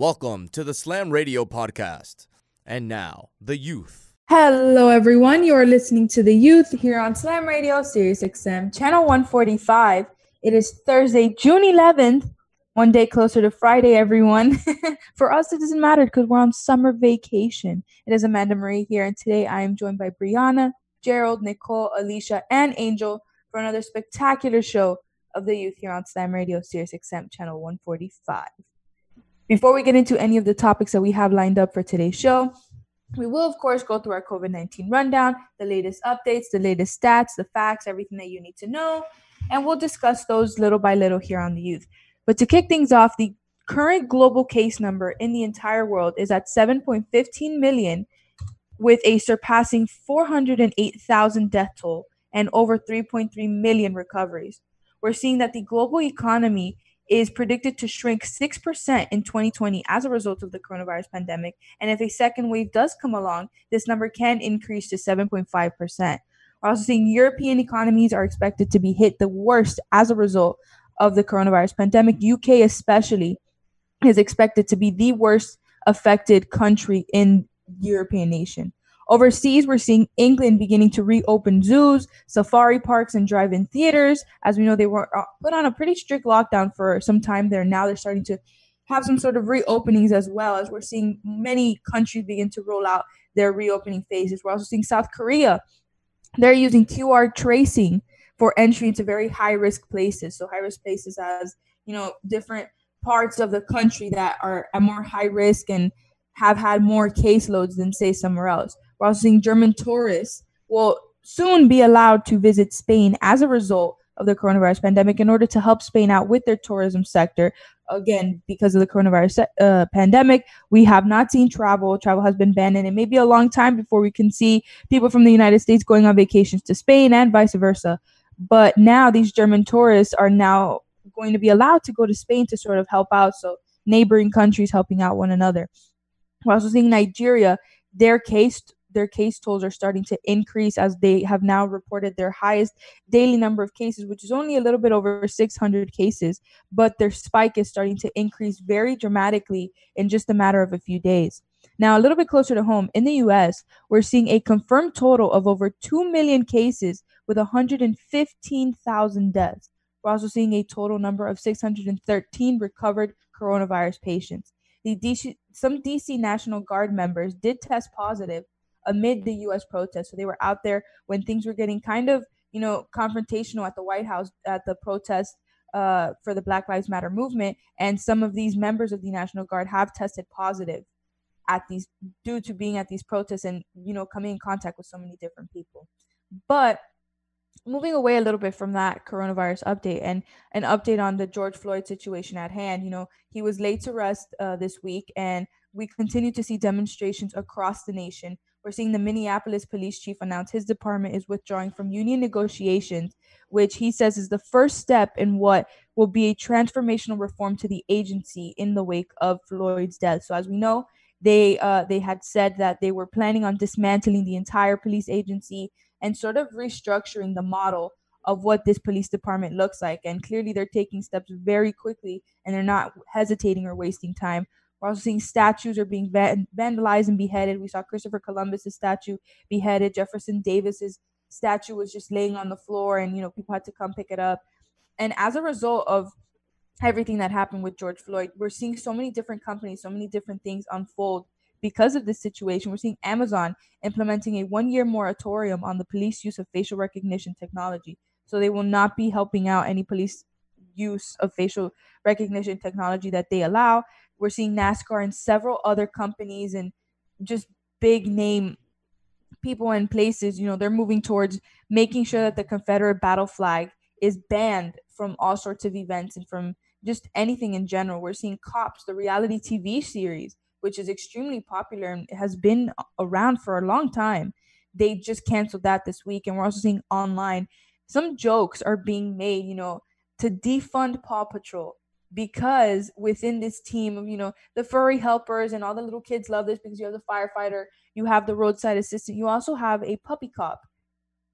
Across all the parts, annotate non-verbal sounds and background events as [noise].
Welcome to the Slam Radio podcast. And now, the youth. Hello, everyone. You are listening to the youth here on Slam Radio, Sirius XM, channel 145. It is Thursday, June 11th, one day closer to Friday, everyone. [laughs] For us, it doesn't matter because we're on summer vacation. It is Amanda Marie here, and today I am joined by Brianna, Gerald, Nicole, Alicia, and Angel for another spectacular show of the youth here on Slam Radio, Sirius XM, channel 145. Before we get into any of the topics that we have lined up for today's show, we will, of course, go through our COVID 19 rundown, the latest updates, the latest stats, the facts, everything that you need to know, and we'll discuss those little by little here on the youth. But to kick things off, the current global case number in the entire world is at 7.15 million, with a surpassing 408,000 death toll and over 3.3 million recoveries. We're seeing that the global economy is predicted to shrink 6% in 2020 as a result of the coronavirus pandemic. And if a second wave does come along, this number can increase to 7.5%. We're also seeing European economies are expected to be hit the worst as a result of the coronavirus pandemic. UK, especially, is expected to be the worst affected country in European nation. Overseas, we're seeing England beginning to reopen zoos, safari parks, and drive in theaters. As we know, they were uh, put on a pretty strict lockdown for some time there. Now they're starting to have some sort of reopenings as well, as we're seeing many countries begin to roll out their reopening phases. We're also seeing South Korea. They're using QR tracing for entry into very high risk places. So, high risk places as, you know, different parts of the country that are at more high risk and have had more caseloads than, say, somewhere else. We're seeing German tourists will soon be allowed to visit Spain as a result of the coronavirus pandemic in order to help Spain out with their tourism sector. Again, because of the coronavirus uh, pandemic, we have not seen travel. Travel has been banned, and it may be a long time before we can see people from the United States going on vacations to Spain and vice versa. But now these German tourists are now going to be allowed to go to Spain to sort of help out. So neighboring countries helping out one another. We're also seeing Nigeria, their case their case tolls are starting to increase as they have now reported their highest daily number of cases, which is only a little bit over 600 cases, but their spike is starting to increase very dramatically in just a matter of a few days. Now, a little bit closer to home, in the US, we're seeing a confirmed total of over 2 million cases with 115,000 deaths. We're also seeing a total number of 613 recovered coronavirus patients. The DC, some DC National Guard members did test positive amid the U.S. protests. So they were out there when things were getting kind of, you know, confrontational at the White House at the protest uh, for the Black Lives Matter movement. And some of these members of the National Guard have tested positive at these due to being at these protests and you know coming in contact with so many different people. But moving away a little bit from that coronavirus update and an update on the George Floyd situation at hand, you know, he was laid to rest uh, this week, and we continue to see demonstrations across the nation we're seeing the Minneapolis police chief announce his department is withdrawing from union negotiations, which he says is the first step in what will be a transformational reform to the agency in the wake of Floyd's death. So, as we know, they uh, they had said that they were planning on dismantling the entire police agency and sort of restructuring the model of what this police department looks like. And clearly, they're taking steps very quickly and they're not hesitating or wasting time. We're also seeing statues are being vandalized and beheaded. We saw Christopher Columbus's statue beheaded. Jefferson Davis's statue was just laying on the floor, and you know people had to come pick it up. And as a result of everything that happened with George Floyd, we're seeing so many different companies, so many different things unfold because of this situation. We're seeing Amazon implementing a one-year moratorium on the police use of facial recognition technology. So they will not be helping out any police use of facial recognition technology that they allow. We're seeing NASCAR and several other companies and just big name people and places, you know, they're moving towards making sure that the Confederate battle flag is banned from all sorts of events and from just anything in general. We're seeing Cops, the reality TV series, which is extremely popular and has been around for a long time. They just canceled that this week. And we're also seeing online some jokes are being made, you know, to defund Paw Patrol because within this team of you know the furry helpers and all the little kids love this because you have the firefighter you have the roadside assistant you also have a puppy cop.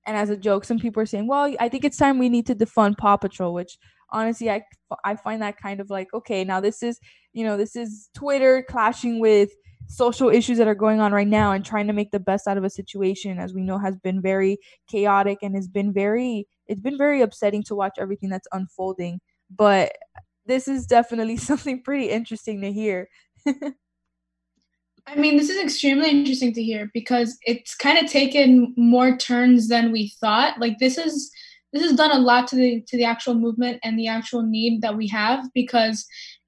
And as a joke some people are saying well i think it's time we need to defund paw patrol which honestly I I find that kind of like okay, now this is, you know, this is Twitter clashing with social issues that are going on right now and trying to make the best out of a situation as we know has been very chaotic and has been very it's been very upsetting to watch everything that's unfolding. But this is definitely [laughs] something pretty interesting to hear I mean, this is extremely interesting to hear because it's kind of taken more turns than we thought. Like this is this has done a lot to the to the actual movement and the actual need that we have because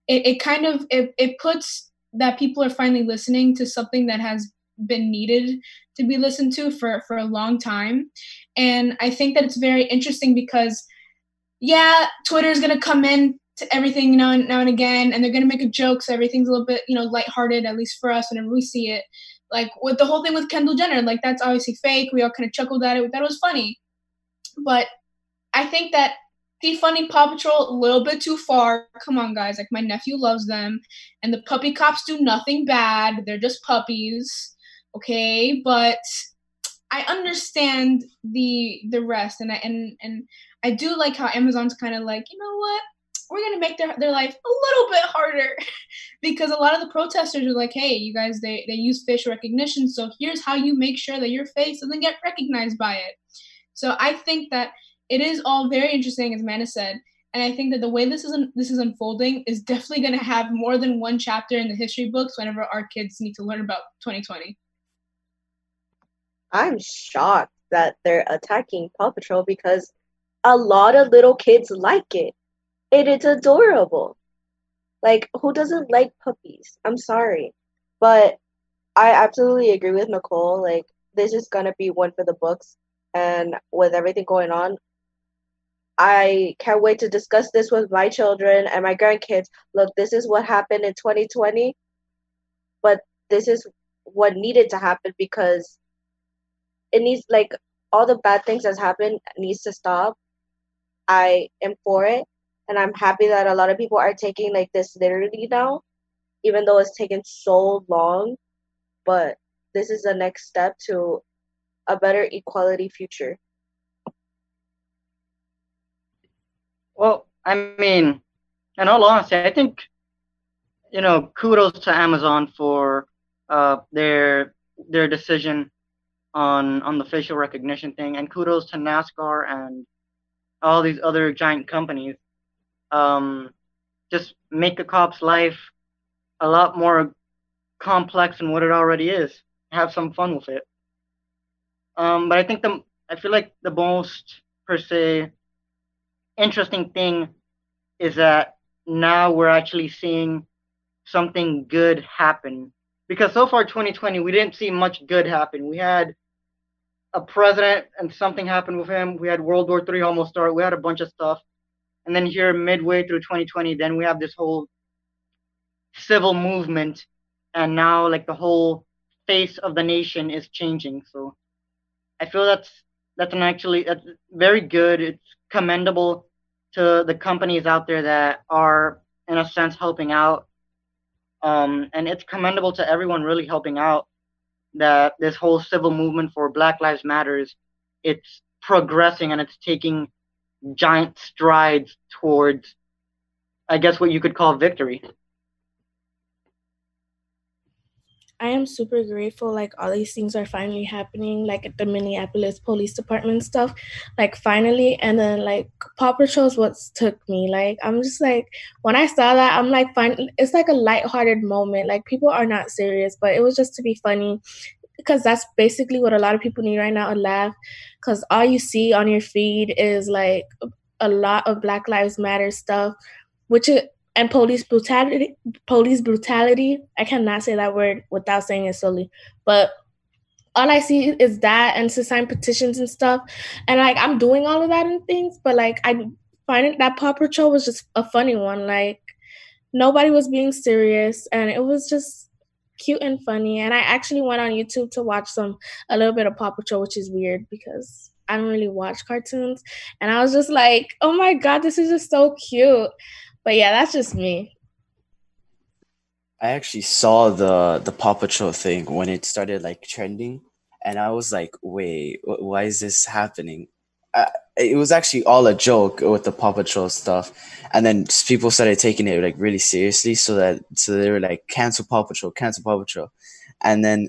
it, it kind of it, it puts that people are finally listening to something that has been needed to be listened to for for a long time and i think that it's very interesting because yeah twitter is going to come in to everything now and now and again and they're going to make a joke so everything's a little bit you know lighthearted at least for us whenever we see it like with the whole thing with kendall jenner like that's obviously fake we all kind of chuckled at it we thought it was funny but i think that defunding Paw Patrol a little bit too far. Come on, guys. Like my nephew loves them, and the puppy cops do nothing bad. They're just puppies, okay? But I understand the the rest, and I and and I do like how Amazon's kind of like, you know what? We're gonna make their their life a little bit harder, [laughs] because a lot of the protesters are like, hey, you guys, they they use facial recognition, so here's how you make sure that your face doesn't get recognized by it. So I think that it is all very interesting, as Amanda said. And I think that the way this is this is unfolding is definitely going to have more than one chapter in the history books whenever our kids need to learn about 2020. I'm shocked that they're attacking Paw Patrol because a lot of little kids like it. It is adorable. Like, who doesn't like puppies? I'm sorry. But I absolutely agree with Nicole. Like, this is going to be one for the books. And with everything going on, I can't wait to discuss this with my children and my grandkids. Look, this is what happened in 2020, but this is what needed to happen because it needs like all the bad things that's happened needs to stop. I am for it, and I'm happy that a lot of people are taking like this literally now, even though it's taken so long. But this is the next step to a better equality future. Well, I mean, in all honesty, I think you know kudos to Amazon for uh, their their decision on on the facial recognition thing, and kudos to NASCAR and all these other giant companies. Um, just make a cop's life a lot more complex than what it already is. Have some fun with it. Um, but I think the I feel like the most per se interesting thing is that now we're actually seeing something good happen. Because so far, 2020, we didn't see much good happen. We had a president and something happened with him. We had World War III almost start. We had a bunch of stuff. And then here, midway through 2020, then we have this whole civil movement. And now, like, the whole face of the nation is changing. So I feel that's that's an actually that's very good. It's commendable to the companies out there that are in a sense helping out um, and it's commendable to everyone really helping out that this whole civil movement for black lives matters it's progressing and it's taking giant strides towards i guess what you could call victory I am super grateful. Like all these things are finally happening. Like at the Minneapolis Police Department stuff, like finally. And then like Paw Patrol's what took me. Like I'm just like when I saw that, I'm like fine. It's like a lighthearted moment. Like people are not serious, but it was just to be funny because that's basically what a lot of people need right now a laugh because all you see on your feed is like a lot of black lives matter stuff which it, and police brutality police brutality i cannot say that word without saying it slowly but all i see is that and to sign petitions and stuff and like i'm doing all of that and things but like i find that paw patrol was just a funny one like nobody was being serious and it was just cute and funny and i actually went on youtube to watch some a little bit of paw patrol which is weird because i don't really watch cartoons and i was just like oh my god this is just so cute but yeah, that's just me. I actually saw the the Paw Patrol thing when it started like trending, and I was like, "Wait, wh- why is this happening?" Uh, it was actually all a joke with the Paw Patrol stuff, and then people started taking it like really seriously. So that so they were like cancel Paw Patrol, cancel Paw Patrol, and then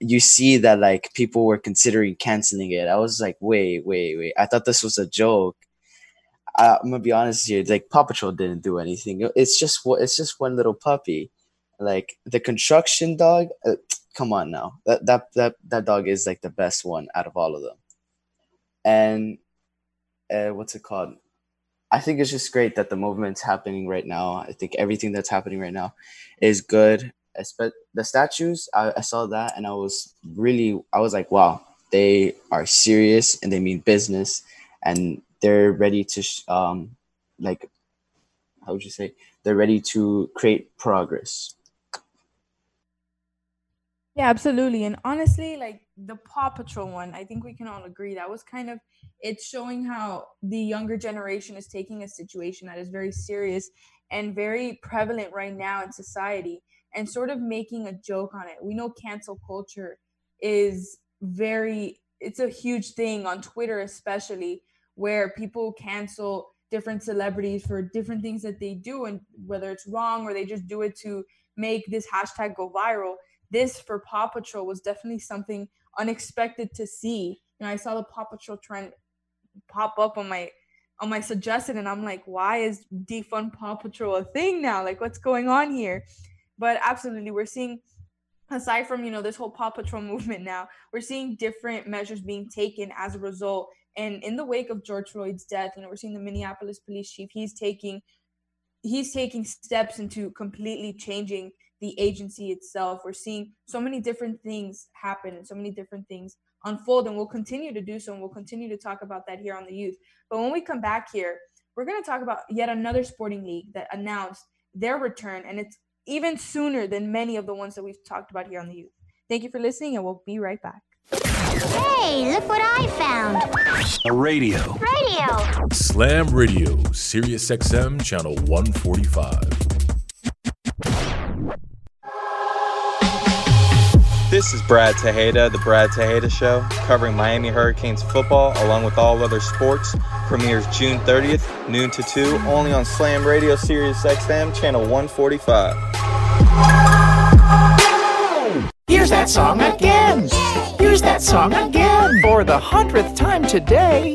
you see that like people were considering canceling it. I was like, wait, wait, wait. I thought this was a joke. I, I'm gonna be honest here. Like Paw Patrol didn't do anything. It's just it's just one little puppy. Like the construction dog. Uh, come on now. That that that that dog is like the best one out of all of them. And uh, what's it called? I think it's just great that the movement's happening right now. I think everything that's happening right now is good. Espe- the statues, I, I saw that and I was really, I was like, wow, they are serious and they mean business and they're ready to, sh- um, like, how would you say? They're ready to create progress. Yeah, absolutely. And honestly, like the Paw Patrol one, I think we can all agree that was kind of it's showing how the younger generation is taking a situation that is very serious and very prevalent right now in society and sort of making a joke on it. We know cancel culture is very it's a huge thing on Twitter especially where people cancel different celebrities for different things that they do and whether it's wrong or they just do it to make this hashtag go viral this for Paw Patrol was definitely something unexpected to see. You know, I saw the Paw Patrol trend pop up on my on my suggested, and I'm like, why is defund Paw Patrol a thing now? Like, what's going on here? But absolutely, we're seeing aside from you know this whole Paw Patrol [laughs] movement now, we're seeing different measures being taken as a result. And in the wake of George Floyd's death, you know, we're seeing the Minneapolis police chief. He's taking he's taking steps into completely changing the agency itself. We're seeing so many different things happen and so many different things unfold, and we'll continue to do so. And we'll continue to talk about that here on the youth. But when we come back here, we're going to talk about yet another sporting league that announced their return, and it's even sooner than many of the ones that we've talked about here on the youth. Thank you for listening, and we'll be right back. Hey, look what I found. A radio. Radio. Slam Radio, Sirius XM, channel 145. This is Brad Tejeda, The Brad Tejeda Show, covering Miami Hurricanes football along with all other sports. Premieres June 30th, noon to 2, only on Slam Radio Sirius XM, channel 145. Here's that song again. Here's that song again. For the hundredth time today.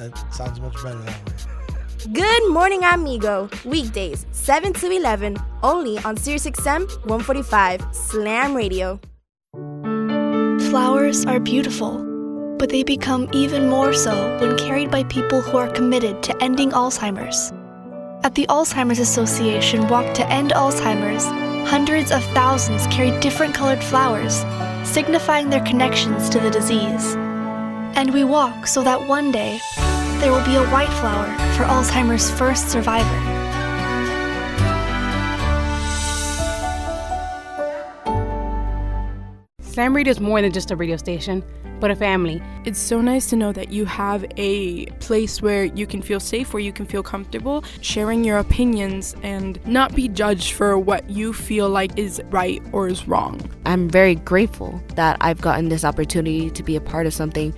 See, that sounds much better that way. Good morning, amigo. Weekdays, 7 to 11, only on SiriusXM 145 Slam Radio. Flowers are beautiful, but they become even more so when carried by people who are committed to ending Alzheimer's. At the Alzheimer's Association Walk to End Alzheimer's, hundreds of thousands carry different colored flowers, signifying their connections to the disease. And we walk so that one day there will be a white flower for Alzheimer's first survivor. Slam Radio is more than just a radio station, but a family. It's so nice to know that you have a place where you can feel safe, where you can feel comfortable sharing your opinions and not be judged for what you feel like is right or is wrong. I'm very grateful that I've gotten this opportunity to be a part of something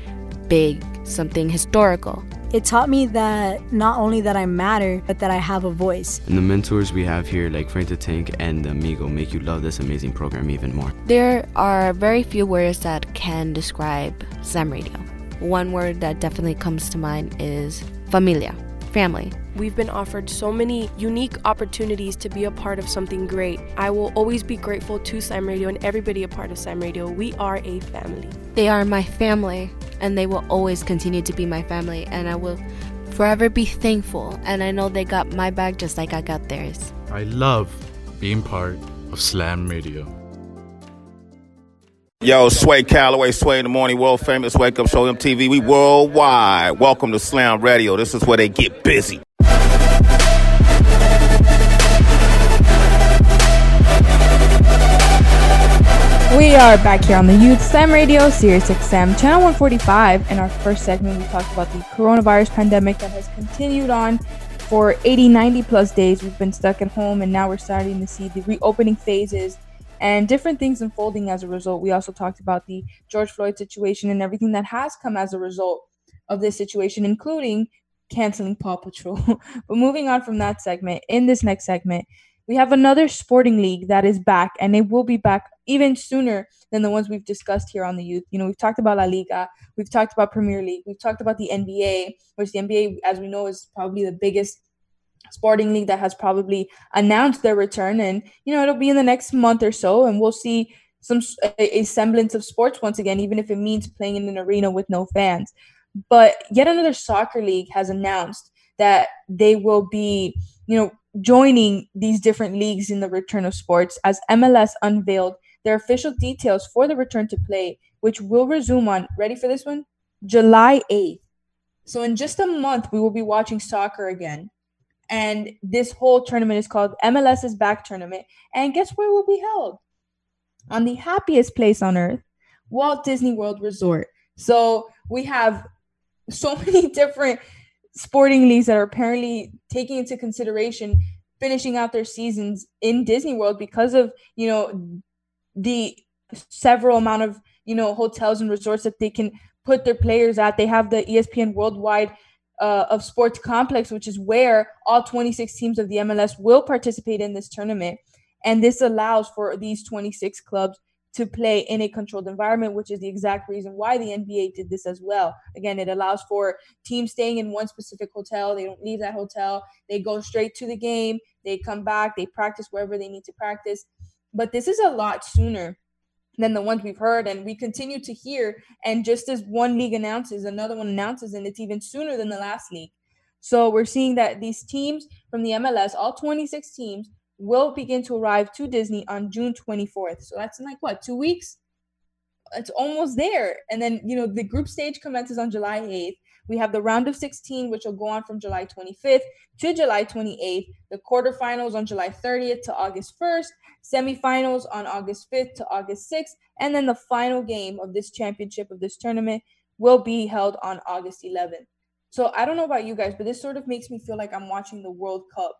big, something historical. It taught me that not only that I matter, but that I have a voice. And the mentors we have here, like Frank the Tank and Amigo, make you love this amazing program even more. There are very few words that can describe Slam Radio. One word that definitely comes to mind is familia, family. We've been offered so many unique opportunities to be a part of something great. I will always be grateful to Slam Radio and everybody a part of Slam Radio. We are a family. They are my family, and they will always continue to be my family, and I will forever be thankful. And I know they got my back just like I got theirs. I love being part of Slam Radio. Yo, Sway Calloway, Sway in the Morning, world famous Wake Up Show MTV. We worldwide. Welcome to Slam Radio. This is where they get busy. We are back here on the Youth Slam Radio, Sirius XM, Channel 145. In our first segment, we talked about the coronavirus pandemic that has continued on for 80, 90 plus days. We've been stuck at home, and now we're starting to see the reopening phases and different things unfolding as a result. We also talked about the George Floyd situation and everything that has come as a result of this situation, including canceling Paw Patrol. [laughs] but moving on from that segment, in this next segment, we have another sporting league that is back, and it will be back even sooner than the ones we've discussed here on the youth. You know, we've talked about La Liga, we've talked about Premier League, we've talked about the NBA, which the NBA, as we know, is probably the biggest sporting league that has probably announced their return. And, you know, it'll be in the next month or so, and we'll see some a, semblance of sports once again, even if it means playing in an arena with no fans. But yet another soccer league has announced that they will be, you know, joining these different leagues in the return of sports as MLS unveiled their official details for the return to play, which will resume on, ready for this one? July 8th. So, in just a month, we will be watching soccer again. And this whole tournament is called MLS's Back Tournament. And guess where it will be held? On the happiest place on earth, Walt Disney World Resort. So, we have so [laughs] many different sporting leagues that are apparently taking into consideration finishing out their seasons in Disney World because of, you know, the several amount of, you know, hotels and resorts that they can put their players at. They have the ESPN Worldwide uh, of Sports Complex, which is where all 26 teams of the MLS will participate in this tournament. And this allows for these 26 clubs to play in a controlled environment, which is the exact reason why the NBA did this as well. Again, it allows for teams staying in one specific hotel. They don't leave that hotel. They go straight to the game. They come back. They practice wherever they need to practice. But this is a lot sooner than the ones we've heard and we continue to hear. And just as one league announces, another one announces, and it's even sooner than the last league. So we're seeing that these teams from the MLS, all 26 teams, will begin to arrive to Disney on June 24th. So that's in like what, two weeks? It's almost there. And then, you know, the group stage commences on July 8th. We have the round of 16, which will go on from July 25th to July 28th, the quarterfinals on July 30th to August 1st, semifinals on August 5th to August 6th, and then the final game of this championship of this tournament will be held on August 11th. So I don't know about you guys, but this sort of makes me feel like I'm watching the World Cup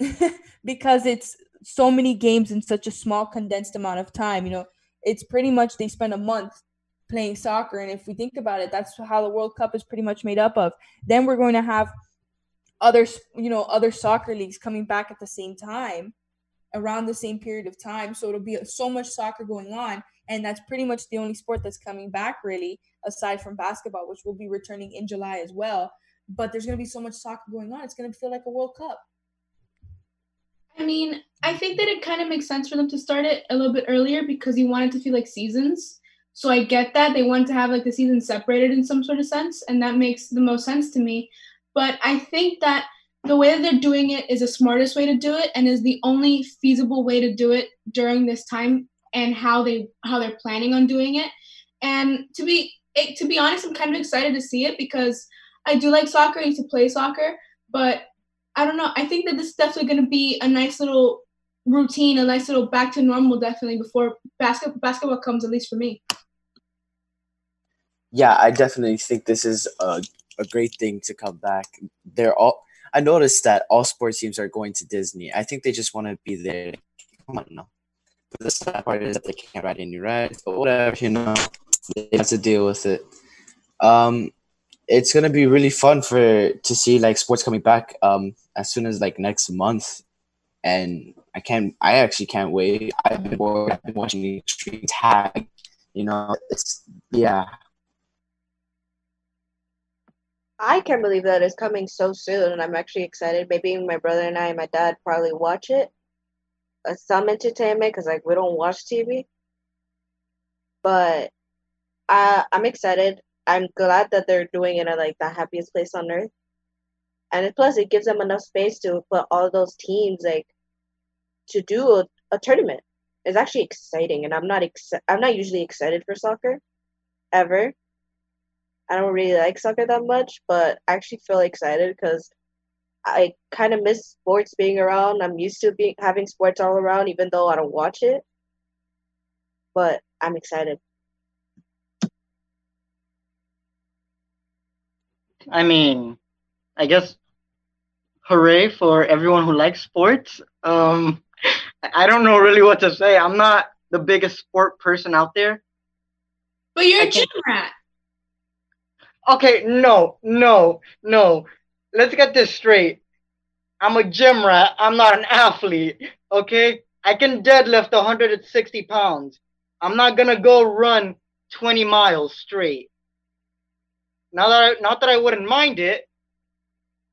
[laughs] because it's so many games in such a small condensed amount of time. You know, it's pretty much they spend a month playing soccer and if we think about it that's how the world cup is pretty much made up of then we're going to have other you know other soccer leagues coming back at the same time around the same period of time so it'll be so much soccer going on and that's pretty much the only sport that's coming back really aside from basketball which will be returning in july as well but there's going to be so much soccer going on it's going to feel like a world cup I mean, I think that it kind of makes sense for them to start it a little bit earlier because you want it to feel like seasons. So I get that they want to have like the season separated in some sort of sense, and that makes the most sense to me. But I think that the way that they're doing it is the smartest way to do it and is the only feasible way to do it during this time and how they how they're planning on doing it. And to be it, to be honest, I'm kind of excited to see it because I do like soccer. I used to play soccer, but I don't know. I think that this is definitely going to be a nice little routine, a nice little back to normal, definitely before basket basketball comes. At least for me. Yeah, I definitely think this is a, a great thing to come back. They're all. I noticed that all sports teams are going to Disney. I think they just want to be there. Come on, no. But the sad part is that they can't ride any rides, but whatever, you know, they have to deal with it. Um, it's gonna be really fun for to see like sports coming back um as soon as like next month, and I can't. I actually can't wait. I've been bored. I've been watching Extreme Tag. You know, it's yeah. I can't believe that it's coming so soon, and I'm actually excited. Maybe my brother and I and my dad probably watch it. Uh, some entertainment because like we don't watch TV, but I I'm excited. I'm glad that they're doing it at like the happiest place on earth, and it, plus it gives them enough space to put all those teams like to do a, a tournament. It's actually exciting, and I'm not ex- I'm not usually excited for soccer, ever. I don't really like soccer that much, but I actually feel excited because I kind of miss sports being around. I'm used to being having sports all around, even though I don't watch it. But I'm excited. I mean, I guess hooray for everyone who likes sports. Um, [laughs] I don't know really what to say. I'm not the biggest sport person out there. But you're a gym rat. Okay, no, no, no. Let's get this straight. I'm a gym rat. I'm not an [laughs] athlete. Okay? I can deadlift 160 pounds. I'm not gonna go run 20 miles straight. Not that I, not that I wouldn't mind it,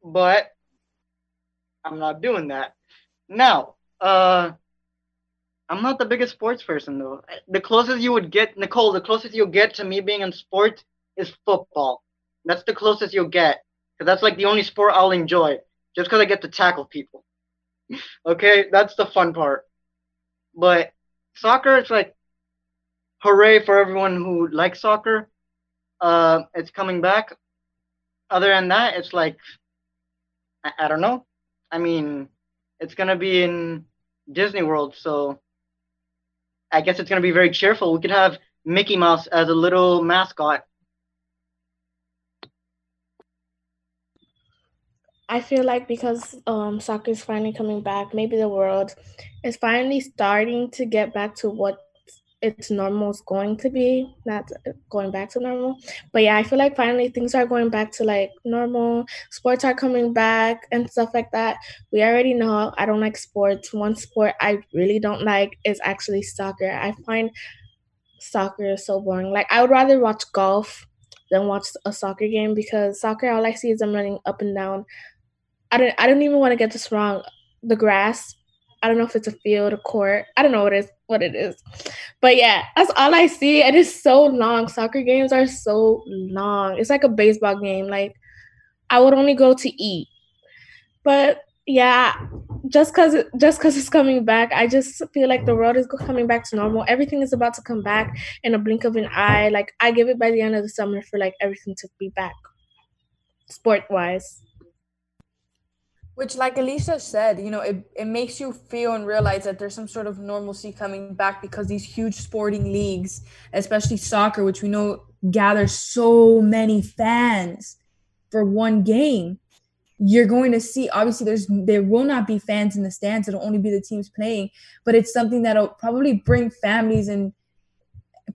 but I'm not doing that. Now, uh, I'm not the biggest sports person though. The closest you would get, Nicole, the closest you'll get to me being in sports is football. That's the closest you'll get, because that's like the only sport I'll enjoy, just because I get to tackle people. [laughs] okay, that's the fun part. But soccer, it's like, hooray for everyone who likes soccer. Uh, it's coming back. Other than that, it's like, I, I don't know. I mean, it's gonna be in Disney World, so I guess it's gonna be very cheerful. We could have Mickey Mouse as a little mascot. I feel like because um, soccer is finally coming back, maybe the world is finally starting to get back to what its normal is going to be, not going back to normal. But yeah, I feel like finally things are going back to like normal. Sports are coming back and stuff like that. We already know I don't like sports. One sport I really don't like is actually soccer. I find soccer is so boring. Like I would rather watch golf than watch a soccer game because soccer all I see is them running up and down I don't I don't even want to get this wrong. The grass. I don't know if it's a field, a court. I don't know what it is what it is. But yeah, that's all I see. It is so long. Soccer games are so long. It's like a baseball game. Like I would only go to eat. But yeah, just cause just cause it's coming back, I just feel like the world is coming back to normal. Everything is about to come back in a blink of an eye. Like I give it by the end of the summer for like everything to be back, sport wise. Which, like Elisa said, you know, it, it makes you feel and realize that there's some sort of normalcy coming back because these huge sporting leagues, especially soccer, which we know gathers so many fans for one game, you're going to see obviously there's there will not be fans in the stands, it'll only be the teams playing, but it's something that'll probably bring families and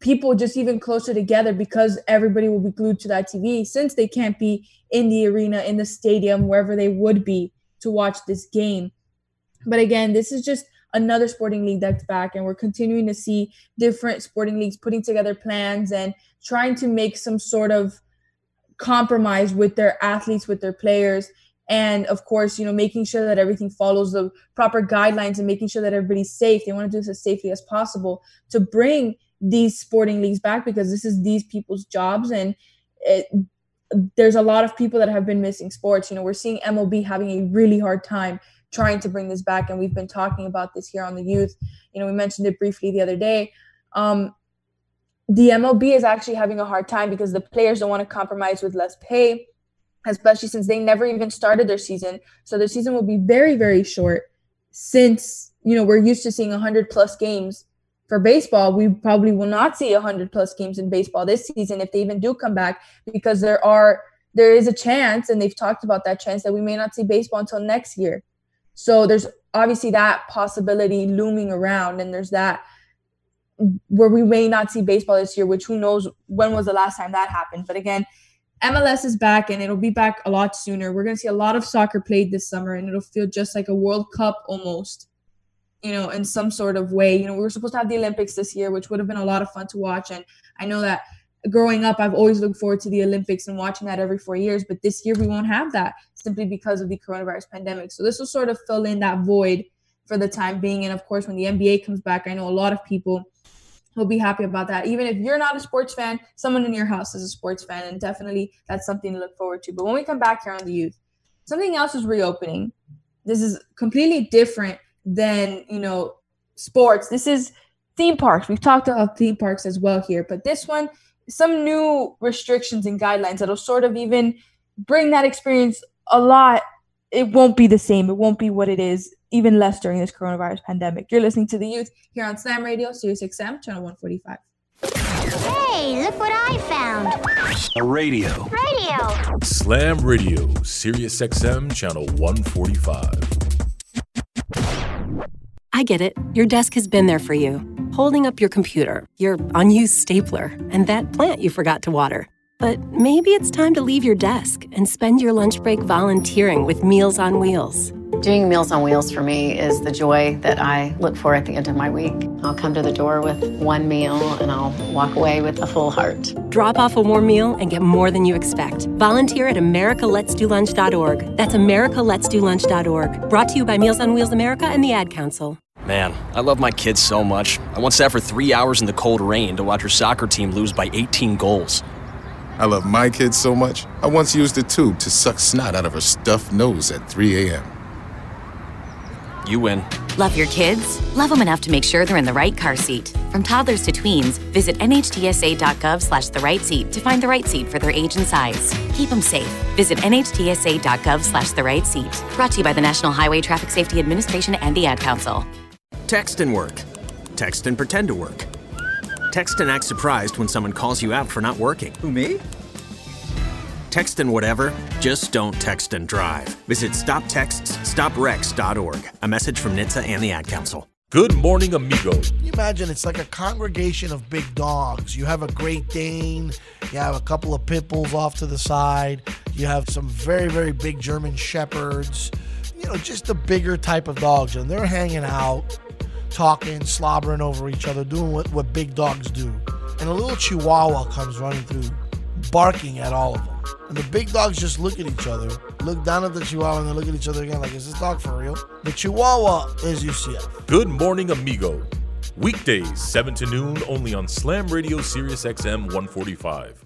people just even closer together because everybody will be glued to that TV since they can't be in the arena, in the stadium, wherever they would be to watch this game. But again, this is just another sporting league that's back, and we're continuing to see different sporting leagues putting together plans and trying to make some sort of compromise with their athletes, with their players. And of course, you know, making sure that everything follows the proper guidelines and making sure that everybody's safe. They want to do this as safely as possible to bring these sporting leagues back because this is these people's jobs and it, there's a lot of people that have been missing sports. You know, we're seeing MLB having a really hard time trying to bring this back, and we've been talking about this here on the youth. You know, we mentioned it briefly the other day. Um, the MLB is actually having a hard time because the players don't want to compromise with less pay, especially since they never even started their season. So their season will be very, very short since you know, we're used to seeing 100 plus games for baseball. We probably will not see 100 plus games in baseball this season if they even do come back because there are there is a chance and they've talked about that chance that we may not see baseball until next year. So there's obviously that possibility looming around and there's that where we may not see baseball this year, which who knows when was the last time that happened. But again, MLS is back and it'll be back a lot sooner. We're going to see a lot of soccer played this summer and it'll feel just like a World Cup almost, you know, in some sort of way. You know, we were supposed to have the Olympics this year, which would have been a lot of fun to watch. And I know that growing up, I've always looked forward to the Olympics and watching that every four years. But this year, we won't have that simply because of the coronavirus pandemic. So this will sort of fill in that void for the time being. And of course, when the NBA comes back, I know a lot of people will be happy about that. Even if you're not a sports fan, someone in your house is a sports fan, and definitely that's something to look forward to. But when we come back here on the youth, something else is reopening. This is completely different than you know sports. This is theme parks. We've talked about theme parks as well here, but this one, some new restrictions and guidelines that'll sort of even bring that experience a lot. It won't be the same. It won't be what it is even less during this coronavirus pandemic. You're listening to the youth here on Slam Radio, Sirius XM, channel 145. Hey, look what I found. A radio. Radio. Slam Radio, Sirius XM, channel 145. I get it. Your desk has been there for you, holding up your computer, your unused stapler, and that plant you forgot to water. But maybe it's time to leave your desk and spend your lunch break volunteering with Meals on Wheels. Doing Meals on Wheels for me is the joy that I look for at the end of my week. I'll come to the door with one meal and I'll walk away with a full heart. Drop off a warm meal and get more than you expect. Volunteer at americaletsdolunch.org. That's americaletsdolunch.org. Brought to you by Meals on Wheels America and the Ad Council. Man, I love my kids so much. I once sat for three hours in the cold rain to watch her soccer team lose by 18 goals. I love my kids so much, I once used a tube to suck snot out of her stuffed nose at 3 a.m. You win. Love your kids? Love them enough to make sure they're in the right car seat. From toddlers to tweens, visit nhtsa.gov slash the right seat to find the right seat for their age and size. Keep them safe. Visit nhtsa.gov slash the right seat. Brought to you by the National Highway Traffic Safety Administration and the Ad Council. Text and work. Text and pretend to work. Text and act surprised when someone calls you out for not working. Who, me? Text and whatever, just don't text and drive. Visit stoptextsstopwrecks.org. A message from NHTSA and the Ad Council. Good morning, amigo. Can you imagine it's like a congregation of big dogs. You have a Great Dane, you have a couple of pit bulls off to the side, you have some very, very big German shepherds, you know, just the bigger type of dogs, and they're hanging out, talking, slobbering over each other, doing what, what big dogs do. And a little chihuahua comes running through, barking at all of them. And the big dogs just look at each other, look down at the chihuahua, and then look at each other again like, is this dog for real? The chihuahua is UCF. Good morning, amigo. Weekdays, 7 to noon, only on Slam Radio Sirius XM 145.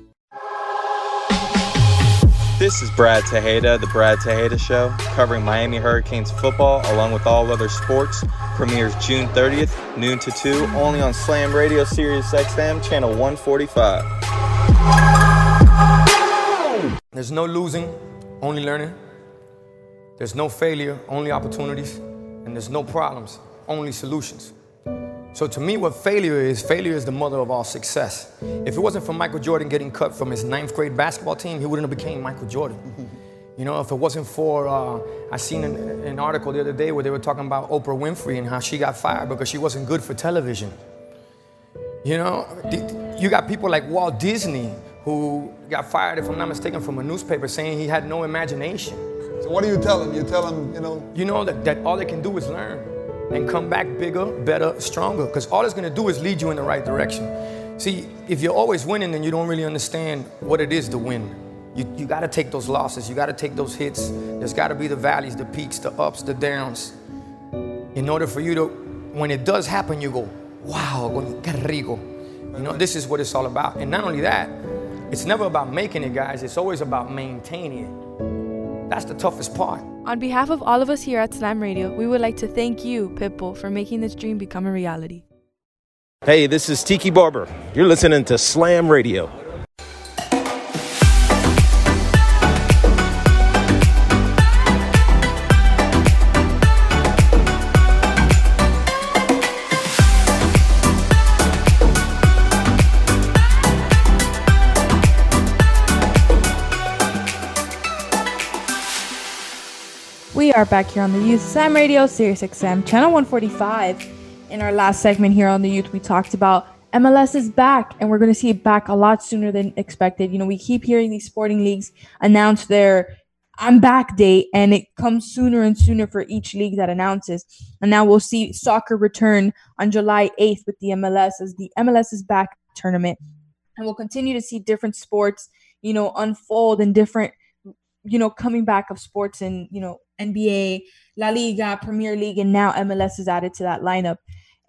This is Brad Tejeda, The Brad Tejeda Show, covering Miami Hurricanes football along with all other sports. Premieres June 30th, noon to 2, only on Slam Radio Sirius XM, channel 145. There's no losing, only learning. There's no failure, only opportunities. And there's no problems, only solutions. So to me, what failure is, failure is the mother of all success. If it wasn't for Michael Jordan getting cut from his ninth grade basketball team, he wouldn't have became Michael Jordan. [laughs] You know, if it wasn't for, uh, I seen an, an article the other day where they were talking about Oprah Winfrey and how she got fired because she wasn't good for television. You know, you got people like Walt Disney who got fired, if I'm not mistaken, from a newspaper saying he had no imagination. So what do you tell them? You tell them, you know? You know that, that all they can do is learn and come back bigger, better, stronger, because all it's gonna do is lead you in the right direction. See, if you're always winning, then you don't really understand what it is to win. You, you gotta take those losses, you gotta take those hits. There's gotta be the valleys, the peaks, the ups, the downs. in order for you to, when it does happen, you go, wow, qué rico. You know, this is what it's all about. And not only that, it's never about making it, guys. It's always about maintaining it. That's the toughest part. On behalf of all of us here at Slam Radio, we would like to thank you, Pitbull, for making this dream become a reality. Hey, this is Tiki Barber. You're listening to Slam Radio. Are back here on the Youth Slam Radio, Sirius XM, channel 145. In our last segment here on the Youth, we talked about MLS is back, and we're going to see it back a lot sooner than expected. You know, we keep hearing these sporting leagues announce their I'm back date, and it comes sooner and sooner for each league that announces. And now we'll see soccer return on July 8th with the MLS as the MLS is back tournament. And we'll continue to see different sports, you know, unfold and different, you know, coming back of sports and, you know, NBA, La Liga, Premier League, and now MLS is added to that lineup.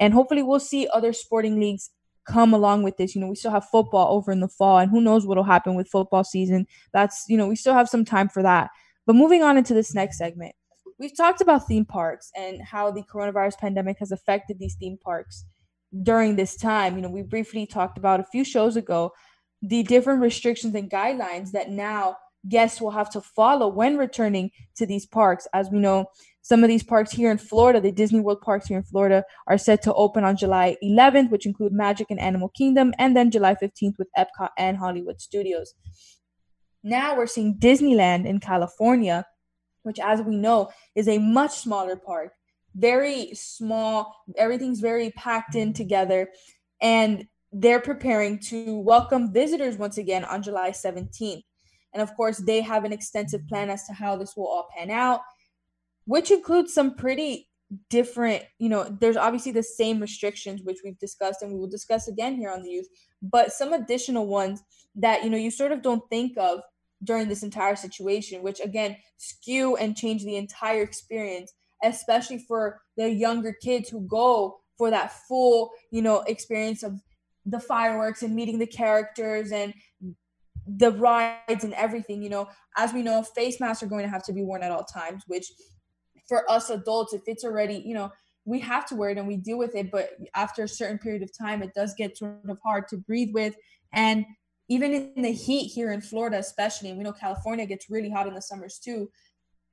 And hopefully we'll see other sporting leagues come along with this. You know, we still have football over in the fall, and who knows what'll happen with football season. That's, you know, we still have some time for that. But moving on into this next segment, we've talked about theme parks and how the coronavirus pandemic has affected these theme parks during this time. You know, we briefly talked about a few shows ago the different restrictions and guidelines that now guests will have to follow when returning to these parks. As we know, some of these parks here in Florida, the Disney World parks here in Florida, are set to open on July 11th, which include Magic and Animal Kingdom, and then July 15th with Epcot and Hollywood Studios. Now we're seeing Disneyland in California, which, as we know, is a much smaller park, very small. Everything's very packed in together. And they're preparing to welcome visitors once again on July 17th. And of course, they have an extensive plan as to how this will all pan out, which includes some pretty different, you know, there's obviously the same restrictions, which we've discussed and we will discuss again here on the youth, but some additional ones that, you know, you sort of don't think of during this entire situation, which again skew and change the entire experience, especially for the younger kids who go for that full, you know, experience of the fireworks and meeting the characters and the rides and everything, you know, as we know, face masks are going to have to be worn at all times, which for us adults, if it's already, you know, we have to wear it and we deal with it. But after a certain period of time, it does get sort of hard to breathe with. And even in the heat here in Florida, especially, and we know California gets really hot in the summers too,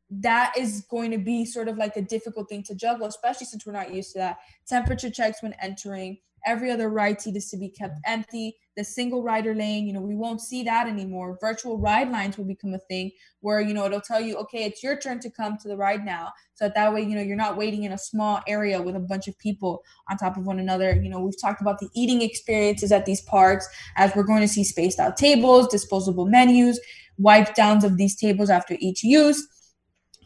that is going to be sort of like a difficult thing to juggle, especially since we're not used to that. Temperature checks when entering, every other ride seat is to be kept empty the single rider lane you know we won't see that anymore. Virtual ride lines will become a thing where you know it'll tell you okay it's your turn to come to the ride now. So that, that way you know you're not waiting in a small area with a bunch of people on top of one another. You know we've talked about the eating experiences at these parks as we're going to see spaced out tables disposable menus wipe downs of these tables after each use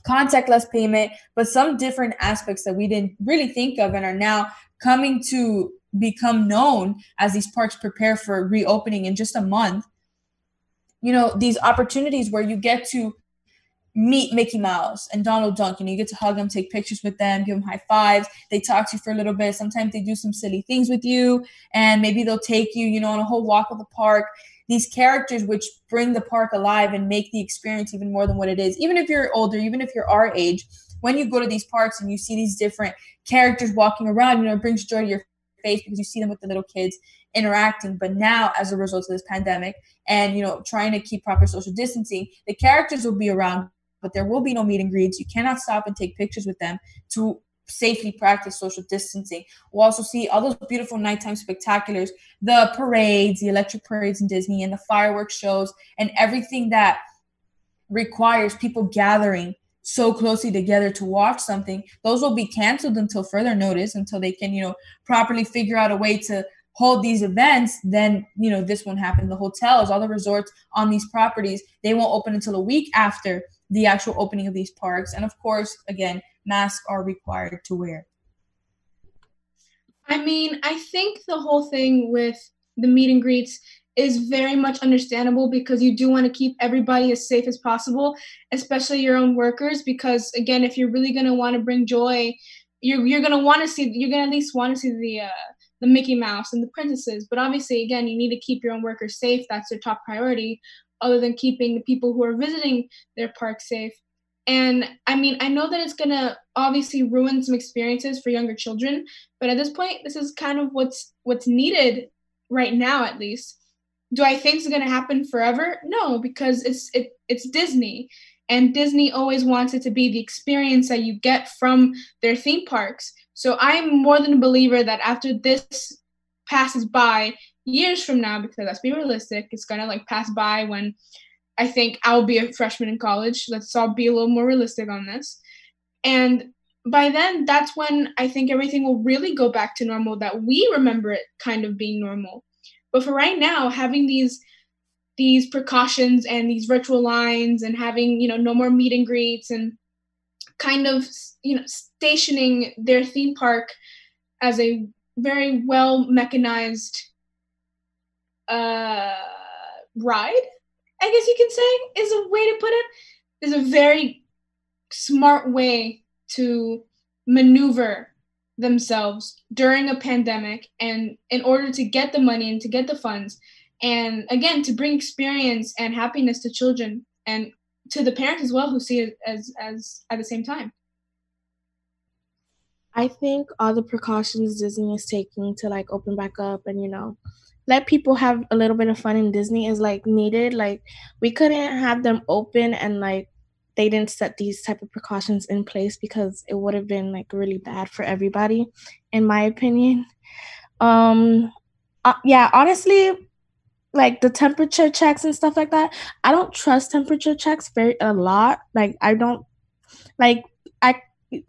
contactless payment but some different aspects that we didn't really think of and are now coming to become known as these parks prepare for reopening in just a month you know these opportunities where you get to meet Mickey Mouse and Donald Duck. Know, you get to hug them, take pictures with them, give them high fives. They talk to you for a little bit. Sometimes they do some silly things with you, and maybe they'll take you, you know, on a whole walk of the park. These characters, which bring the park alive and make the experience even more than what it is. Even if you're older, even if you're our age, when you go to these parks and you see these different characters walking around, you know, it brings joy to your face because you see them with the little kids interacting. But now, as a result of this pandemic and you know trying to keep proper social distancing, the characters will be around, but there will be no meet and greets. You cannot stop and take pictures with them to safely practice social distancing. We'll also see all those beautiful nighttime spectaculars, the parades, the electric parades in Disney, and the fireworks shows, and everything that requires people gathering so closely together to watch something, those will be canceled until further notice, until they can, you know, properly figure out a way to hold these events, then you know this won't happen. The hotels, all the resorts on these properties, they won't open until a week after the actual opening of these parks. And of course, again, masks are required to wear. I mean, I think the whole thing with the meet and greets is very much understandable because you do want to keep everybody as safe as possible, especially your own workers. Because again, if you're really going to want to bring joy you're you're gonna want to see you're gonna at least want to see the uh, the Mickey Mouse and the princesses. But obviously, again, you need to keep your own workers safe. That's your top priority, other than keeping the people who are visiting their park safe. And I mean, I know that it's gonna obviously ruin some experiences for younger children, but at this point, this is kind of what's what's needed right now, at least. Do I think it's gonna happen forever? No, because it's it it's Disney, and Disney always wants it to be the experience that you get from their theme parks. So I'm more than a believer that after this passes by years from now, because let's be realistic, it's gonna like pass by when I think I'll be a freshman in college. Let's all be a little more realistic on this. And by then, that's when I think everything will really go back to normal, that we remember it kind of being normal. But for right now, having these these precautions and these virtual lines and having, you know, no more meet and greets and kind of, you know, stationing their theme park as a very well mechanized uh ride I guess you can say is a way to put it, is a very smart way to maneuver themselves during a pandemic and in order to get the money and to get the funds. And again to bring experience and happiness to children and to the parents as well who see it as as at the same time i think all the precautions disney is taking to like open back up and you know let people have a little bit of fun in Disney is like needed. Like we couldn't have them open and like they didn't set these type of precautions in place because it would have been like really bad for everybody, in my opinion. Um, uh, yeah, honestly, like the temperature checks and stuff like that. I don't trust temperature checks very a lot. Like I don't like I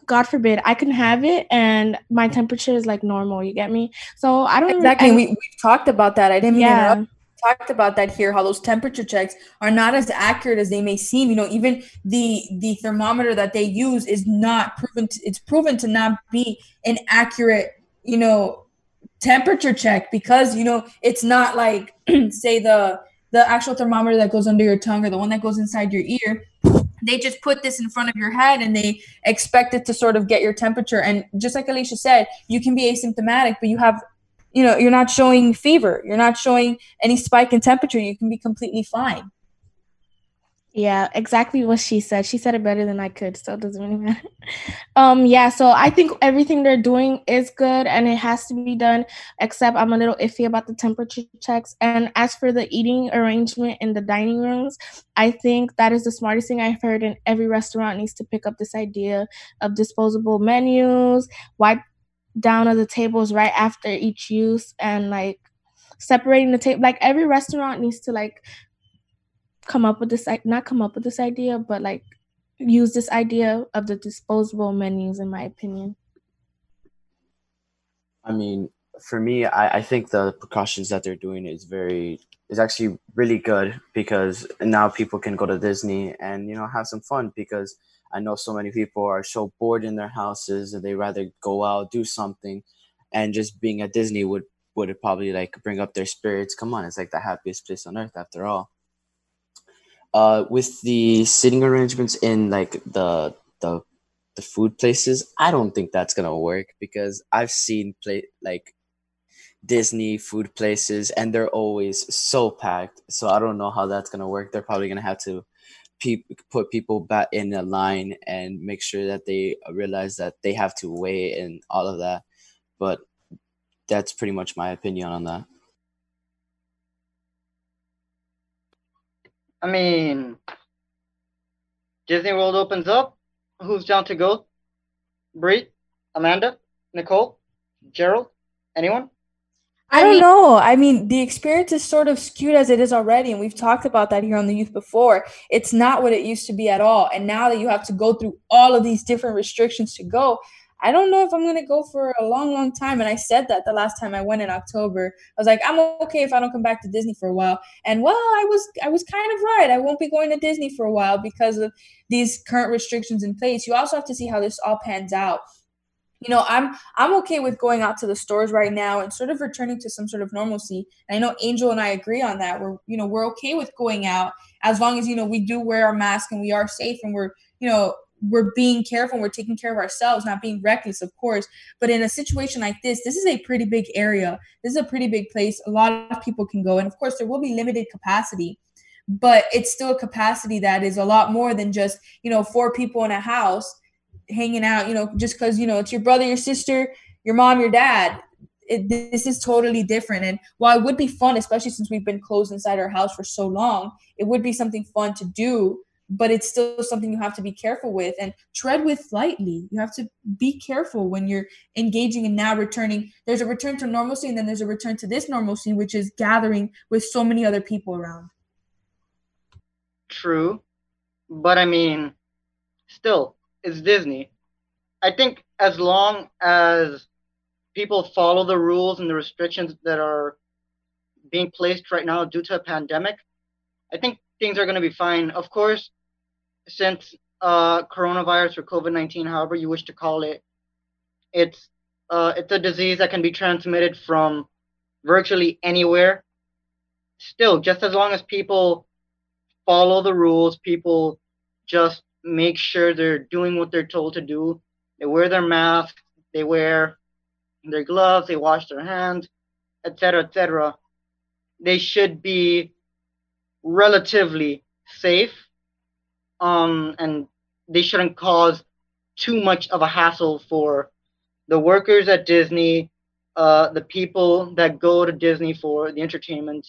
God forbid, I can have it and my temperature is like normal. You get me? So I don't exactly. I, we we've talked about that. I didn't mean yeah. to talked about that here how those temperature checks are not as accurate as they may seem you know even the the thermometer that they use is not proven to, it's proven to not be an accurate you know temperature check because you know it's not like [clears throat] say the the actual thermometer that goes under your tongue or the one that goes inside your ear they just put this in front of your head and they expect it to sort of get your temperature. And just like alicia said you can be asymptomatic but you have you know you're not showing fever. You're not showing any spike in temperature. You can be completely fine yeah, exactly what she said. She said it better than I could, so it doesn't really matter. [laughs] Um, yeah, so I think everything they're doing is good and it has to be done, except I'm a little iffy about the temperature checks. And as for the eating arrangement in the dining rooms, I think that is the smartest thing I've heard, and every restaurant needs to pick up this idea of disposable menus, wipe down of the tables right after each use, and like separating the table. Like every restaurant needs to like come up with this not come up with this idea but like use this idea of the disposable menus in my opinion. I mean for me I, I think the precautions that they're doing is very is actually really good because now people can go to disney and you know have some fun because i know so many people are so bored in their houses and they rather go out do something and just being at disney would would probably like bring up their spirits. Come on it's like the happiest place on earth after all uh, with the sitting arrangements in like the the the food places, I don't think that's gonna work because I've seen play like Disney food places and they're always so packed. So I don't know how that's gonna work. They're probably gonna have to pe- put people back in a line and make sure that they realize that they have to weigh and all of that. But that's pretty much my opinion on that. I mean, Disney World opens up. Who's down to go? Bree, Amanda, Nicole, Gerald, anyone? I don't know. I mean, the experience is sort of skewed as it is already, and we've talked about that here on the youth before. It's not what it used to be at all. And now that you have to go through all of these different restrictions to go, I don't know if I'm gonna go for a long, long time. And I said that the last time I went in October. I was like, I'm okay if I don't come back to Disney for a while. And well, I was I was kind of right. I won't be going to Disney for a while because of these current restrictions in place. You also have to see how this all pans out. You know, I'm I'm okay with going out to the stores right now and sort of returning to some sort of normalcy. And I know Angel and I agree on that. We're you know we're okay with going out as long as you know we do wear our mask and we are safe and we're you know we're being careful and we're taking care of ourselves, not being reckless, of course. But in a situation like this, this is a pretty big area. This is a pretty big place. A lot of people can go. And of course, there will be limited capacity, but it's still a capacity that is a lot more than just, you know, four people in a house hanging out, you know, just because, you know, it's your brother, your sister, your mom, your dad. It, this is totally different. And while it would be fun, especially since we've been closed inside our house for so long, it would be something fun to do but it's still something you have to be careful with and tread with lightly. You have to be careful when you're engaging and now returning. There's a return to normalcy, and then there's a return to this normalcy, which is gathering with so many other people around. True. But I mean, still, it's Disney. I think as long as people follow the rules and the restrictions that are being placed right now due to a pandemic, I think things are going to be fine. Of course, since uh, coronavirus or COVID 19, however you wish to call it, it's, uh, it's a disease that can be transmitted from virtually anywhere. Still, just as long as people follow the rules, people just make sure they're doing what they're told to do. They wear their mask, they wear their gloves, they wash their hands, etc., etc. They should be relatively safe um, and they shouldn't cause too much of a hassle for the workers at Disney, uh, the people that go to Disney for the entertainment.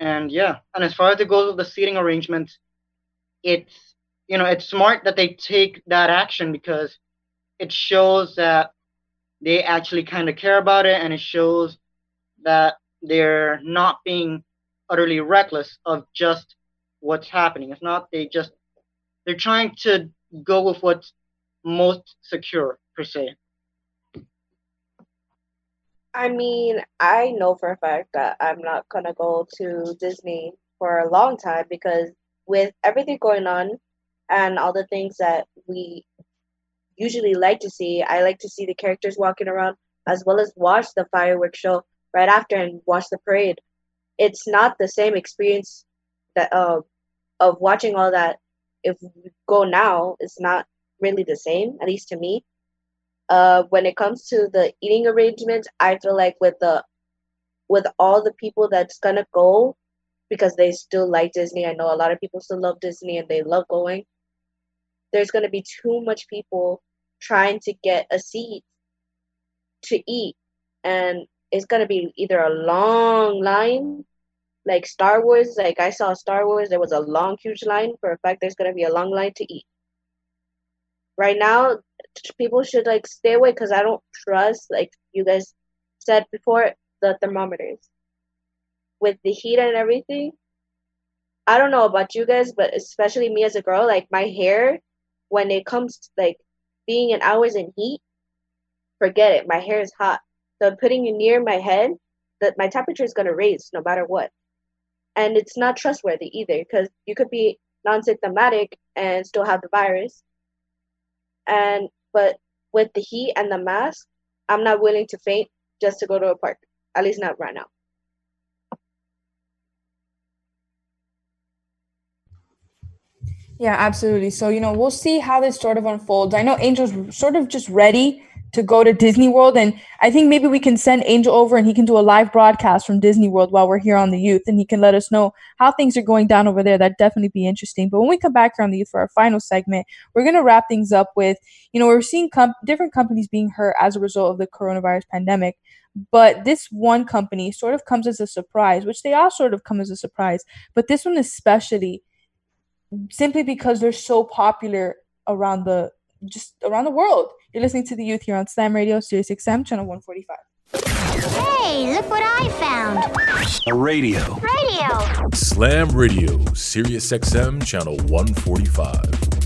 And yeah, and as far as it goes with the seating arrangements, it's you know it's smart that they take that action because it shows that they actually kind of care about it, and it shows that they're not being utterly reckless of just what's happening. It's not they just they're trying to go with what's most secure per se. I mean, I know for a fact that I'm not gonna go to Disney for a long time because with everything going on and all the things that we usually like to see, I like to see the characters walking around as well as watch the fireworks show right after and watch the parade. It's not the same experience that uh, of watching all that if we go now it's not really the same at least to me. Uh when it comes to the eating arrangement, i feel like with the with all the people that's gonna go because they still like disney i know a lot of people still love disney and they love going there's gonna be too much people trying to get a seat to eat. And it's gonna be either a long line like Star Wars, like I saw Star Wars, there was a long, huge line. For a fact, there's gonna be a long line to eat. Right now, people should like stay away because I don't trust, like you guys said before, the thermometers with the heat and everything. I don't know about you guys, but especially me as a girl, like my hair, when it comes to, like being in hours in heat, forget it. My hair is hot. So putting you near my head, that my temperature is gonna raise no matter what and it's not trustworthy either because you could be non-symptomatic and still have the virus and but with the heat and the mask i'm not willing to faint just to go to a park at least not right now Yeah, absolutely. So, you know, we'll see how this sort of unfolds. I know Angel's sort of just ready to go to Disney World. And I think maybe we can send Angel over and he can do a live broadcast from Disney World while we're here on the youth and he can let us know how things are going down over there. That'd definitely be interesting. But when we come back here on the youth for our final segment, we're going to wrap things up with, you know, we're seeing com- different companies being hurt as a result of the coronavirus pandemic. But this one company sort of comes as a surprise, which they all sort of come as a surprise. But this one especially, simply because they're so popular around the just around the world. You're listening to the youth here on Slam Radio, Sirius XM, channel 145. Hey, look what I found. A radio. Radio. Slam Radio, Sirius XM, channel 145.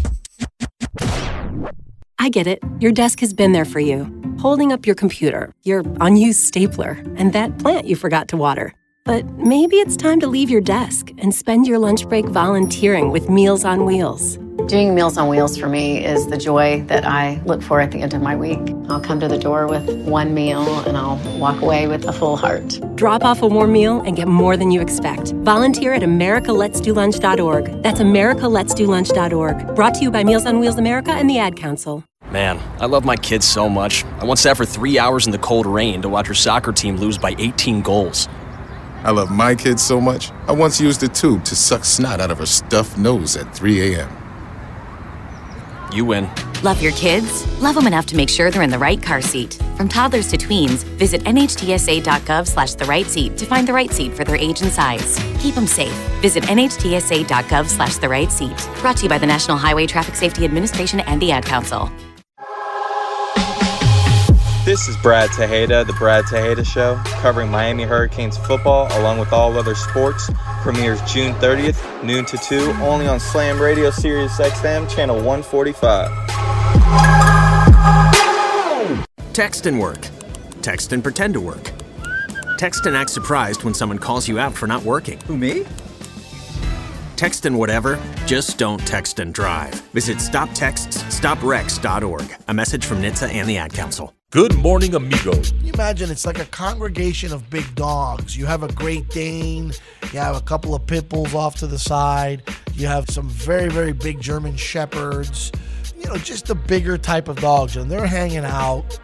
I get it. Your desk has been there for you, holding up your computer, your unused stapler, and that plant you forgot to water. But maybe it's time to leave your desk and spend your lunch break volunteering with Meals on Wheels. Doing Meals on Wheels for me is the joy that I look for at the end of my week. I'll come to the door with one meal and I'll walk away with a full heart. Drop off a warm meal and get more than you expect. Volunteer at americaletsdolunch.org. That's americaletsdolunch.org. Brought to you by Meals on Wheels America and the Ad Council. Man, I love my kids so much. I once sat for three hours in the cold rain to watch her soccer team lose by 18 goals. I love my kids so much, I once used a tube to suck snot out of her stuffed nose at 3 a.m. You win. Love your kids? Love them enough to make sure they're in the right car seat. From toddlers to tweens, visit nhtsa.gov slash the right seat to find the right seat for their age and size. Keep them safe. Visit nhtsa.gov slash the right seat. Brought to you by the National Highway Traffic Safety Administration and the Ad Council. This is Brad Tejeda, The Brad Tejeda Show, covering Miami Hurricanes football along with all other sports. Premieres June 30th, noon to 2, only on Slam Radio Sirius XM, channel 145. Text and work. Text and pretend to work. Text and act surprised when someone calls you out for not working. Who, me? Text and whatever, just don't text and drive. Visit stoptextsstopwrecks.org. A message from NHTSA and the Ad Council. Good morning, amigos. Can you imagine it's like a congregation of big dogs. You have a Great Dane, you have a couple of pit bulls off to the side, you have some very, very big German shepherds, you know, just the bigger type of dogs. And they're hanging out,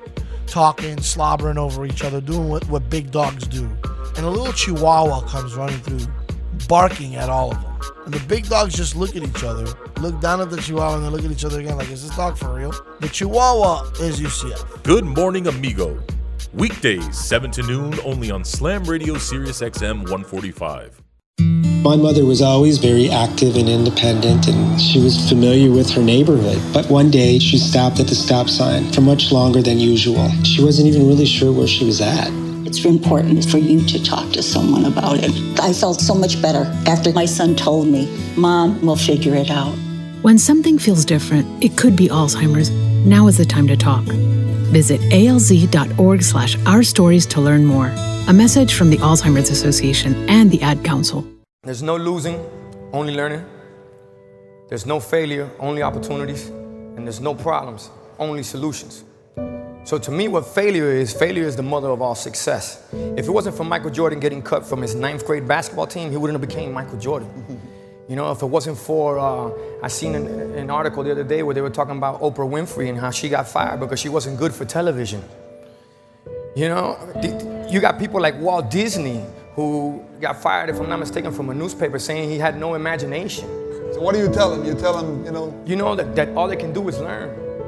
talking, slobbering over each other, doing what, what big dogs do. And a little chihuahua comes running through, barking at all of them. And the big dogs just look at each other, look down at the chihuahua, and then look at each other again like, is this dog for real? The chihuahua is UCF. Good morning, amigo. Weekdays, 7 to noon, only on Slam Radio Sirius XM 145. My mother was always very active and independent, and she was familiar with her neighborhood. But one day, she stopped at the stop sign for much longer than usual. She wasn't even really sure where she was at. It's important for you to talk to someone about it. I felt so much better after my son told me, Mom, we'll figure it out. When something feels different, it could be Alzheimer's. Now is the time to talk. Visit alz.org slash our stories to learn more. A message from the Alzheimer's Association and the Ad Council. There's no losing, only learning. There's no failure, only opportunities. And there's no problems, only solutions. So to me, what failure is, failure is the mother of all success. If it wasn't for Michael Jordan getting cut from his ninth grade basketball team, he wouldn't have became Michael Jordan. [laughs] You know, if it wasn't for, uh, I seen an, an article the other day where they were talking about Oprah Winfrey and how she got fired because she wasn't good for television. You know, you got people like Walt Disney who got fired, if I'm not mistaken, from a newspaper saying he had no imagination. So what do you tell them? You tell them, you know, You know that, that all they can do is learn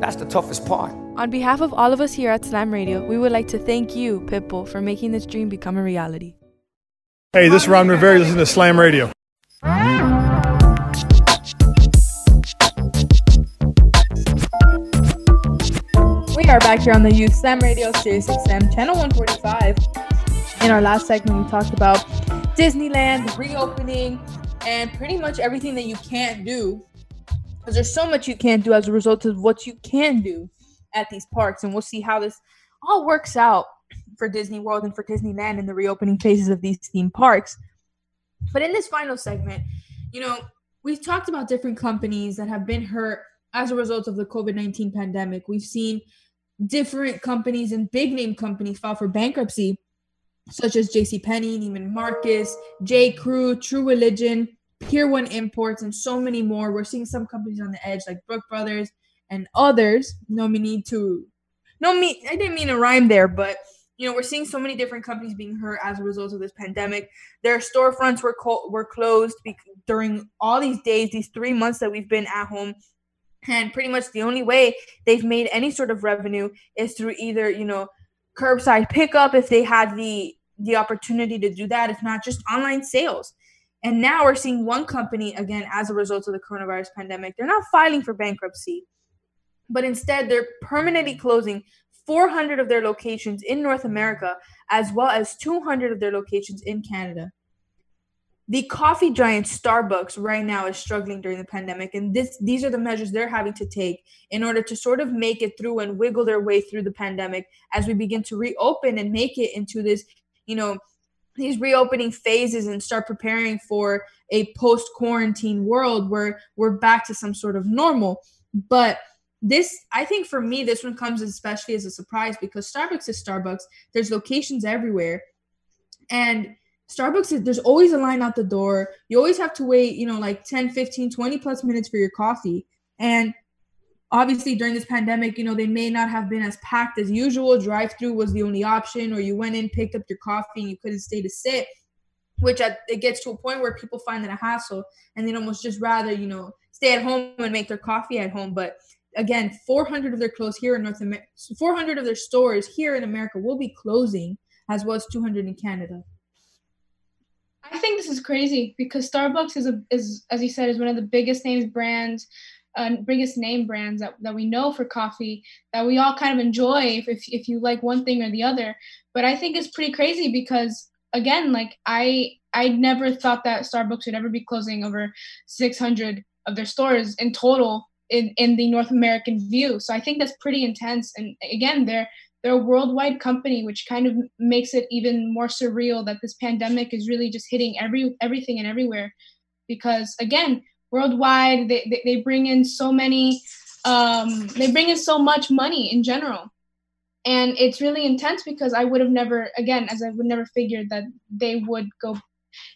That's the toughest part. On behalf of all of us here at Slam Radio, we would like to thank you, Pitbull, for making this dream become a reality. Hey, this is Ron Rivera. Listen to Slam Radio. We are back here on the Youth Slam Radio Sirius XM channel 145. In our last segment, we talked about Disneyland reopening and pretty much everything that you can't do. Because there's so much you can't do as a result of what you can do at these parks. And we'll see how this all works out for Disney World and for Disneyland in the reopening phases of these theme parks. But in this final segment, you know, we've talked about different companies that have been hurt as a result of the COVID 19 pandemic. We've seen different companies and big name companies file for bankruptcy, such as JCPenney, Neiman Marcus, J. Crew, True Religion, Pier One Imports, and so many more. We're seeing some companies on the edge, like Brooks Brothers and others. No me need to, no me. I didn't mean to rhyme there, but you know we're seeing so many different companies being hurt as a result of this pandemic. Their storefronts were co- were closed during all these days, these three months that we've been at home and pretty much the only way they've made any sort of revenue is through either you know curbside pickup if they had the the opportunity to do that if not just online sales and now we're seeing one company again as a result of the coronavirus pandemic they're not filing for bankruptcy but instead they're permanently closing 400 of their locations in North America, as well as 200 of their locations in Canada. The coffee giant Starbucks right now is struggling during the pandemic, and this these are the measures they're having to take in order to sort of make it through and wiggle their way through the pandemic as we begin to reopen and make it into this, you know, these reopening phases and start preparing for a post quarantine world where we're back to some sort of normal. But this, I think for me, this one comes especially as a surprise because Starbucks is Starbucks. There's locations everywhere. And Starbucks is there's always a line out the door. You always have to wait, you know, like 10, 15, 20 plus minutes for your coffee. And obviously during this pandemic, you know, they may not have been as packed as usual. Drive through was the only option, or you went in, picked up your coffee, and you couldn't stay to sit. Which at, it gets to a point where people find it a hassle, and they'd almost just rather, you know, stay at home and make their coffee at home. But again, 400 of their clothes here in North America, 400 of their stores here in America will be closing, as well as 200 in Canada. I think this is crazy because Starbucks is a is as you said is one of the biggest names brands, uh, biggest name brands that, that we know for coffee that we all kind of enjoy if, if if you like one thing or the other. But I think it's pretty crazy because again, like I I never thought that Starbucks would ever be closing over 600 of their stores in total in, in the North American view. So I think that's pretty intense. And again, they're they're a worldwide company, which kind of makes it even more surreal that this pandemic is really just hitting every everything and everywhere. Because again, worldwide, they, they, they bring in so many, um, they bring in so much money in general. And it's really intense because I would have never, again, as I would never figured that they would go,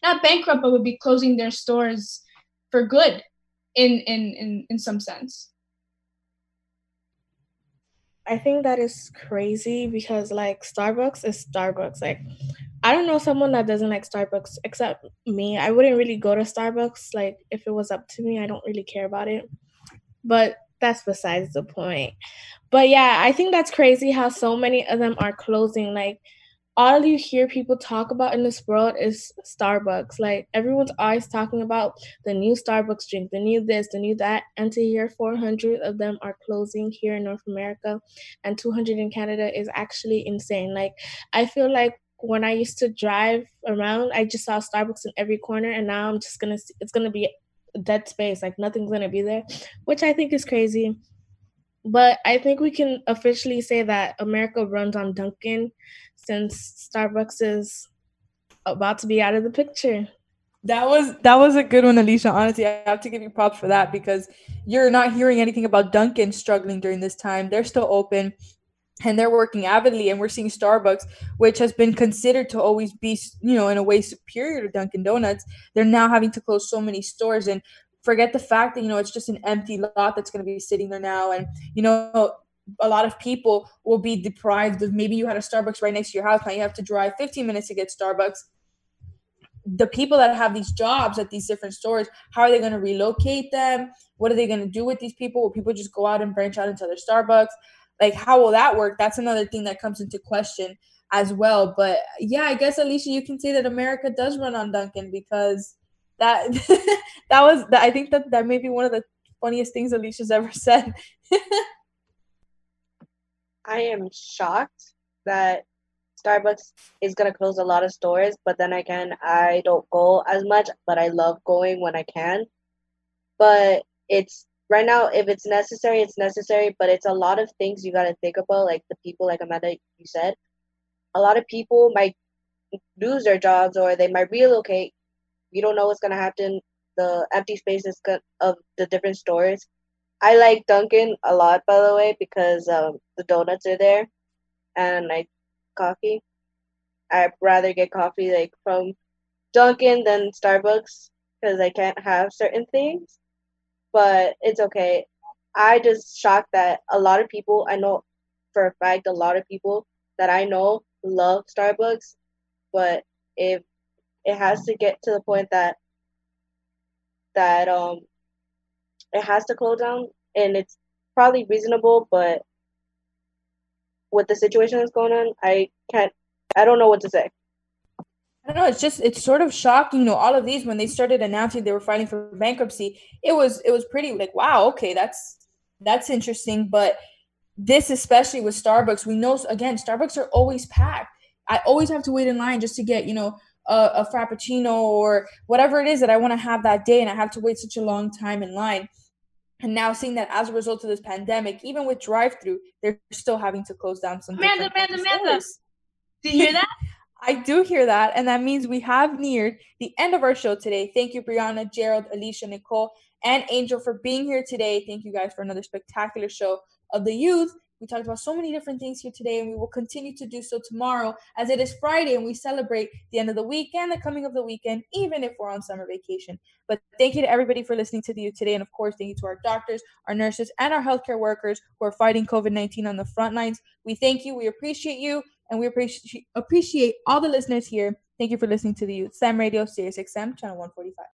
not bankrupt, but would be closing their stores for good in, in, in, in some sense. I think that is crazy because like Starbucks is Starbucks. Like I don't know someone that doesn't like Starbucks except me. I wouldn't really go to Starbucks like if it was up to me. I don't really care about it. But that's besides the point. But yeah, I think that's crazy how so many of them are closing like all you hear people talk about in this world is Starbucks. Like everyone's always talking about the new Starbucks drink, the new this, the new that, and to hear 400 of them are closing here in North America and 200 in Canada is actually insane. Like I feel like when I used to drive around, I just saw Starbucks in every corner, and now I'm just gonna see, it's gonna be dead space. Like nothing's gonna be there, which I think is crazy. But I think we can officially say that America runs on Dunkin' since Starbucks is about to be out of the picture. That was that was a good one, Alicia. Honestly, I have to give you props for that because you're not hearing anything about Dunkin' struggling during this time. They're still open and they're working avidly and we're seeing starbucks which has been considered to always be you know in a way superior to dunkin donuts they're now having to close so many stores and forget the fact that you know it's just an empty lot that's going to be sitting there now and you know a lot of people will be deprived of maybe you had a Starbucks right next to your house. Now you have to drive 15 minutes to get Starbucks. The people that have these jobs at these different stores, how are they going to relocate them? What are they going to do with these people? Will people just go out and branch out into other Starbucks? Like, how will that work? That's another thing that comes into question as well. But yeah, I guess Alicia, you can say that America does run on Dunkin' because that [laughs] that was I think that that may be one of the funniest things Alicia's ever [laughs] said. I am shocked that Starbucks is gonna close a lot of stores, but then again, I don't go as much, but I love going when I can. But it's right now, if it's necessary, it's necessary. But it's a lot of things you gotta think about, like the people, like Amanda, you said. A lot of people might lose their jobs or they might relocate. You don't know what's gonna happen. The empty spaces of the different stores I like Dunkin' a lot, by the way, because um, the donuts are there, and I coffee. I'd rather get coffee like from Dunkin' than Starbucks because I can't have certain things. But it's okay. I just shocked that a lot of people I know for a fact a lot of people that I know love Starbucks, but if it has to get to the point that that um it has to close down and it's probably reasonable but with the situation that's going on i can't i don't know what to say I don't know. It's just it's sort of shocking. You know, all of these when they started announcing they were filing for bankruptcy, it was it was pretty like wow, okay, that's that's interesting. But this especially with Starbucks, we know again Starbucks are always packed. I always have to wait in line just to get you know a, a frappuccino or whatever it is that I want to have that day, and I have to wait such a long time in line. And now seeing that as a result of this pandemic, even with drive-through, they're still having to close down some. Amanda, Amanda, Amanda. Did you hear that? [laughs] I do hear that. And that means we have neared the end of our show today. Thank you, Brianna, Gerald, Alicia, Nicole, and Angel for being here today. Thank you guys for another spectacular show of the youth. We talked about so many different things here today, and we will continue to do so tomorrow as it is Friday and we celebrate the end of the week and the coming of the weekend, even if we're on summer vacation. But thank you to everybody for listening to the youth today. And of course, thank you to our doctors, our nurses, and our healthcare workers who are fighting COVID 19 on the front lines. We thank you, we appreciate you, and we appreciate appreciate all the listeners here. Thank you for listening to the youth. Slam Radio, Sirius XM, channel 145.